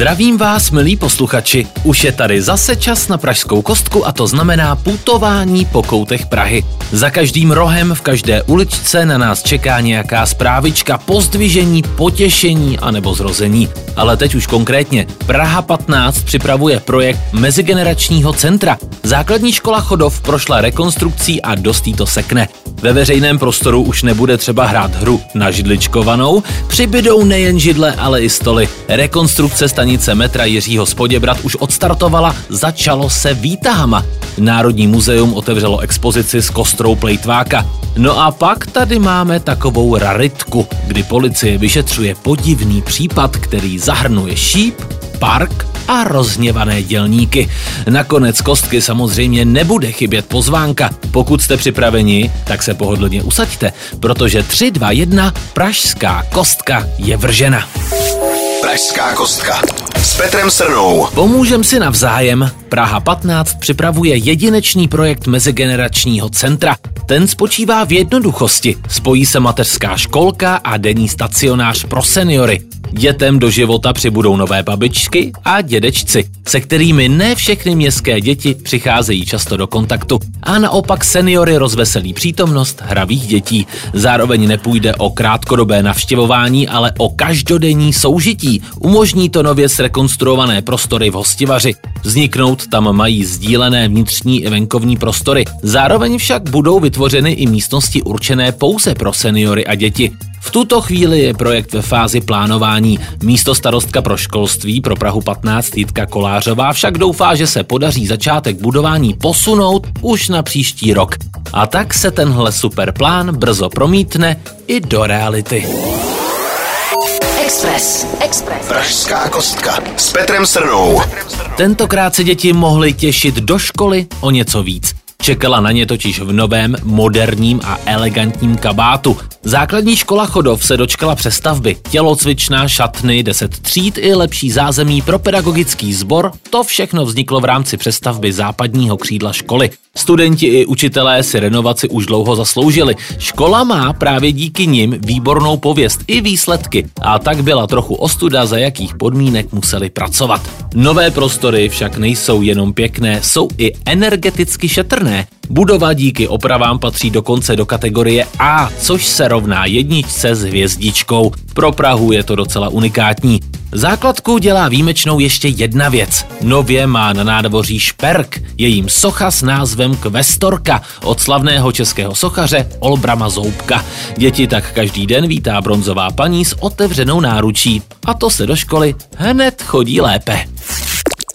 Zdravím vás, milí posluchači. Už je tady zase čas na Pražskou kostku a to znamená putování po koutech Prahy. Za každým rohem v každé uličce na nás čeká nějaká zprávička, pozdvižení, potěšení anebo zrození. Ale teď už konkrétně. Praha 15 připravuje projekt Mezigeneračního centra. Základní škola Chodov prošla rekonstrukcí a dost jí to sekne. Ve veřejném prostoru už nebude třeba hrát hru na židličkovanou, přibydou nejen židle, ale i stoly. Rekonstrukce stanice metra Jiřího Spoděbrat už odstartovala, začalo se výtahama. Národní muzeum otevřelo expozici s kostrou plejtváka. No a pak tady máme takovou raritku, kdy policie vyšetřuje podivný případ, který zahrnuje šíp, park a rozhněvané dělníky. Nakonec kostky samozřejmě nebude chybět pozvánka. Pokud jste připraveni, tak se pohodlně usaďte, protože 3, 2, 1, pražská kostka je vržena. Pražská kostka. S Petrem Srnou. Pomůžem si navzájem. Praha 15 připravuje jedinečný projekt mezigeneračního centra. Ten spočívá v jednoduchosti. Spojí se mateřská školka a denní stacionář pro seniory. Dětem do života přibudou nové babičky a dědečci, se kterými ne všechny městské děti přicházejí často do kontaktu. A naopak seniory rozveselí přítomnost hravých dětí. Zároveň nepůjde o krátkodobé navštěvování, ale o každodenní soužití. Umožní to nově zrekonstruované prostory v hostivaři. Vzniknout tam mají sdílené vnitřní i venkovní prostory. Zároveň však budou vytvořeny i místnosti určené pouze pro seniory a děti. V tuto chvíli je projekt ve fázi plánování. Místo starostka pro školství pro Prahu 15 Jitka Kolářová však doufá, že se podaří začátek budování posunout už na příští rok. A tak se tenhle super plán brzo promítne i do reality. Express. Express. Pražská kostka. S Petrem Srnou. Tentokrát se děti mohly těšit do školy o něco víc. Čekala na ně totiž v novém, moderním a elegantním kabátu. Základní škola Chodov se dočkala přestavby. Tělocvičná, šatny, 10 tříd i lepší zázemí pro pedagogický sbor. To všechno vzniklo v rámci přestavby západního křídla školy. Studenti i učitelé si renovaci už dlouho zasloužili. Škola má právě díky nim výbornou pověst i výsledky a tak byla trochu ostuda, za jakých podmínek museli pracovat. Nové prostory však nejsou jenom pěkné, jsou i energeticky šetrné. Budova díky opravám patří dokonce do kategorie A, což se rovná jedničce s hvězdičkou. Pro Prahu je to docela unikátní. Základku dělá výjimečnou ještě jedna věc. Nově má na nádvoří šperk, je jim socha s názvem Kvestorka od slavného českého sochaře Olbrama Zoubka. Děti tak každý den vítá bronzová paní s otevřenou náručí. A to se do školy hned chodí lépe.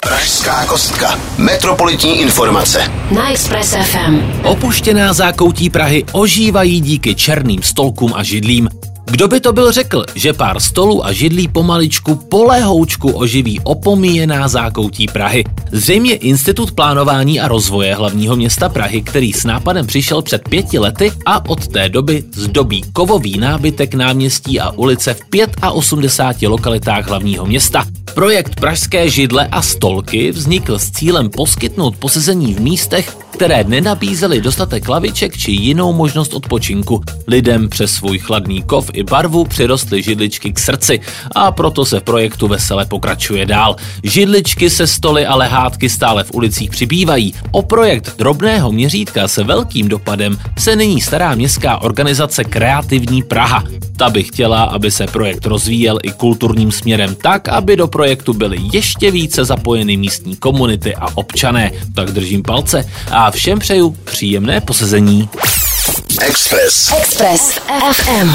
Pražská kostka. Metropolitní informace. Na Express FM. Opuštěná zákoutí Prahy ožívají díky černým stolkům a židlím. Kdo by to byl řekl, že pár stolů a židlí pomaličku polehoučku oživí opomíjená zákoutí Prahy? Zřejmě Institut plánování a rozvoje hlavního města Prahy, který s nápadem přišel před pěti lety a od té doby zdobí kovový nábytek náměstí a ulice v 85 lokalitách hlavního města. Projekt Pražské židle a stolky vznikl s cílem poskytnout posezení v místech, které nenabízely dostatek laviček či jinou možnost odpočinku. Lidem přes svůj chladný kov i barvu přirostly židličky k srdci a proto se v projektu vesele pokračuje dál. Židličky se stoly a lehátky stále v ulicích přibývají. O projekt drobného měřítka se velkým dopadem se nyní stará městská organizace Kreativní Praha. Ta by chtěla, aby se projekt rozvíjel i kulturním směrem tak, aby do projektu byly ještě více zapojeny místní komunity a občané. Tak držím palce a všem přeju příjemné posezení. Express. Express FM.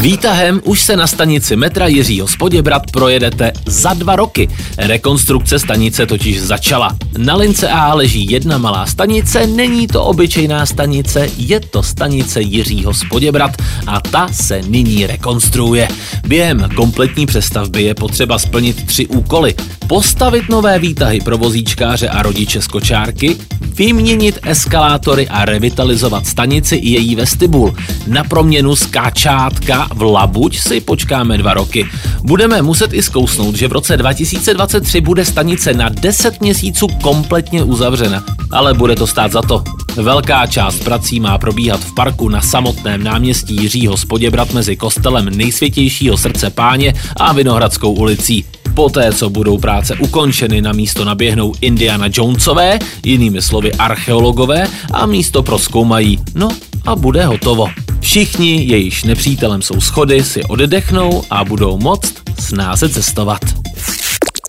Výtahem už se na stanici metra Jiřího Spoděbrat projedete za dva roky. Rekonstrukce stanice totiž začala. Na lince A leží jedna malá stanice, není to obyčejná stanice, je to stanice Jiřího Spoděbrat a ta se nyní rekonstruuje. Během kompletní přestavby je potřeba splnit tři úkoly. Postavit nové výtahy pro vozíčkáře a rodiče z kočárky, vyměnit eskalátory a revitalizovat stanici i její vestibul. Na proměnu z Kačátka v Labuť si počkáme dva roky. Budeme muset i zkousnout, že v roce 2023 bude stanice na 10 měsíců kompletně uzavřena, ale bude to stát za to. Velká část prací má probíhat v parku na samotném náměstí Jiřího Spoděbrat mezi kostelem nejsvětějšího srdce páně a Vinohradskou ulicí. Poté, co budou práce ukončeny, na místo naběhnou Indiana Jonesové, jinými slovy archeologové, a místo proskoumají. No a bude hotovo. Všichni, jejichž nepřítelem jsou schody, si oddechnou a budou moct snáze cestovat.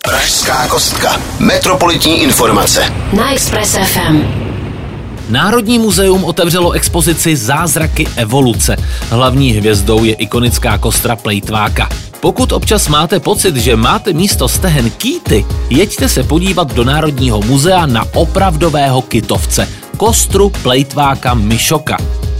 Pražská kostka. Metropolitní informace. Na Express FM. Národní muzeum otevřelo expozici Zázraky evoluce. Hlavní hvězdou je ikonická kostra plejtváka. Pokud občas máte pocit, že máte místo stehen kýty, jeďte se podívat do Národního muzea na opravdového kytovce, kostru plejtváka Myšoka.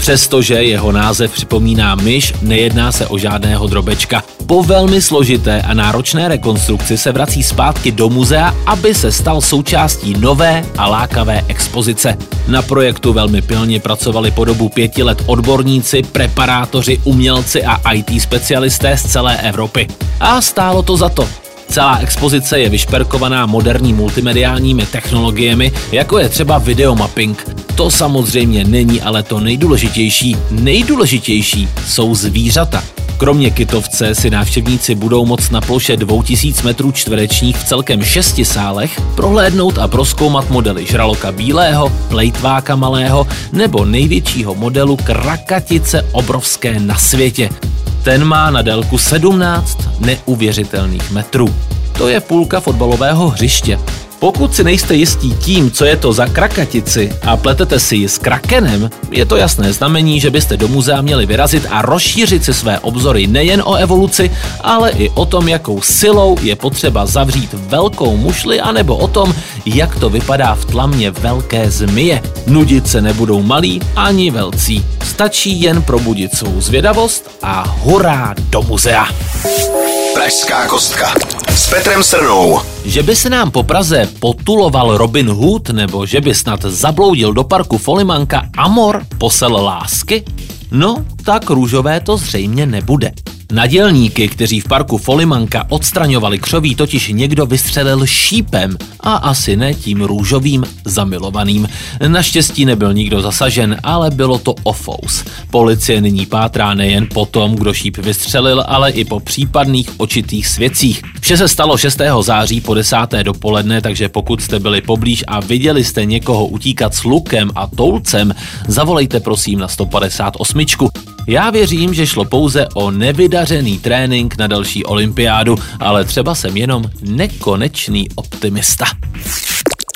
Přestože jeho název připomíná myš, nejedná se o žádného drobečka. Po velmi složité a náročné rekonstrukci se vrací zpátky do muzea, aby se stal součástí nové a lákavé expozice. Na projektu velmi pilně pracovali po dobu pěti let odborníci, preparátoři, umělci a IT specialisté z celé Evropy. A stálo to za to. Celá expozice je vyšperkovaná moderní multimediálními technologiemi, jako je třeba videomapping. To samozřejmě není ale to nejdůležitější. Nejdůležitější jsou zvířata. Kromě kytovce si návštěvníci budou moct na ploše 2000 metrů čtverečních v celkem šesti sálech prohlédnout a proskoumat modely žraloka bílého, plejtváka malého nebo největšího modelu krakatice obrovské na světě. Ten má na délku 17 neuvěřitelných metrů. To je půlka fotbalového hřiště. Pokud si nejste jistí tím, co je to za krakatici a pletete si ji s krakenem, je to jasné znamení, že byste do muzea měli vyrazit a rozšířit si své obzory nejen o evoluci, ale i o tom, jakou silou je potřeba zavřít velkou mušli, anebo o tom, jak to vypadá v tlamě velké zmije. Nudit se nebudou malí ani velcí. Stačí jen probudit svou zvědavost a hurá do muzea. Pražská kostka. S Petrem Srnou. Že by se nám po Praze potuloval Robin Hood nebo že by snad zabloudil do parku Folimanka Amor posel lásky? No, tak růžové to zřejmě nebude. Nadělníky, kteří v parku Folimanka odstraňovali křoví, totiž někdo vystřelil šípem a asi ne tím růžovým zamilovaným. Naštěstí nebyl nikdo zasažen, ale bylo to ofous. Policie nyní pátrá nejen po tom, kdo šíp vystřelil, ale i po případných očitých svědcích. Vše se stalo 6. září po 10. dopoledne, takže pokud jste byli poblíž a viděli jste někoho utíkat s lukem a toulcem, zavolejte prosím na 158. Já věřím, že šlo pouze o nevydařený trénink na další olympiádu, ale třeba jsem jenom nekonečný optimista.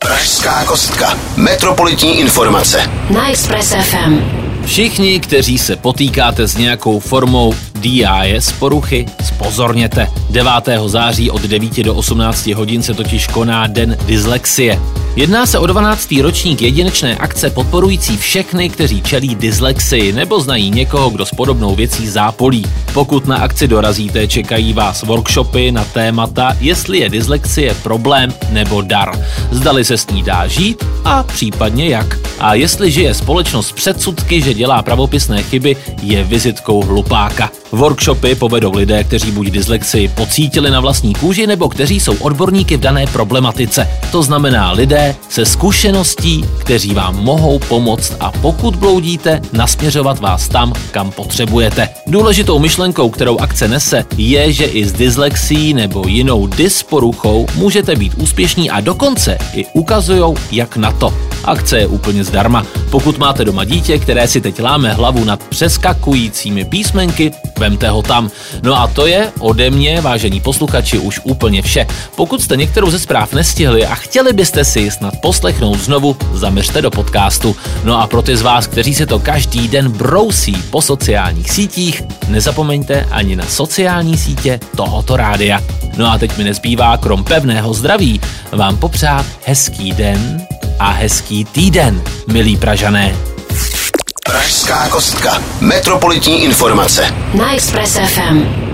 Pražská kostka. Metropolitní informace. Na Express FM. Všichni, kteří se potýkáte s nějakou formou DIS poruchy, spozorněte. 9. září od 9 do 18 hodin se totiž koná Den dyslexie. Jedná se o 12. ročník jedinečné akce podporující všechny, kteří čelí dyslexii nebo znají někoho, kdo s podobnou věcí zápolí. Pokud na akci dorazíte, čekají vás workshopy na témata, jestli je dyslexie problém nebo dar. Zdali se s ní dá žít a případně jak. A jestli žije společnost předsudky, že dělá pravopisné chyby, je vizitkou hlupáka. Workshopy povedou lidé, kteří buď dyslexii pocítili na vlastní kůži, nebo kteří jsou odborníky v dané problematice. To znamená lidé se zkušeností, kteří vám mohou pomoct a pokud bloudíte, nasměřovat vás tam, kam potřebujete. Důležitou myšlenkou, kterou akce nese, je, že i s dyslexí nebo jinou dysporuchou můžete být úspěšní a dokonce i ukazují, jak na to. Akce je úplně zdarma. Pokud máte doma dítě, které si teď láme hlavu nad přeskakujícími písmenky, vemte ho tam. No a to je ode mě, vážení posluchači, už úplně vše. Pokud jste některou ze zpráv nestihli a chtěli byste si snad poslechnout znovu, zaměřte do podcastu. No a pro ty z vás, kteří se to každý den brousí po sociálních sítích, nezapomeňte ani na sociální sítě tohoto rádia. No a teď mi nezbývá, krom pevného zdraví, vám popřát hezký den a hezký týden, milí Pražané. Pražská kostka. Metropolitní informace. Na Express FM.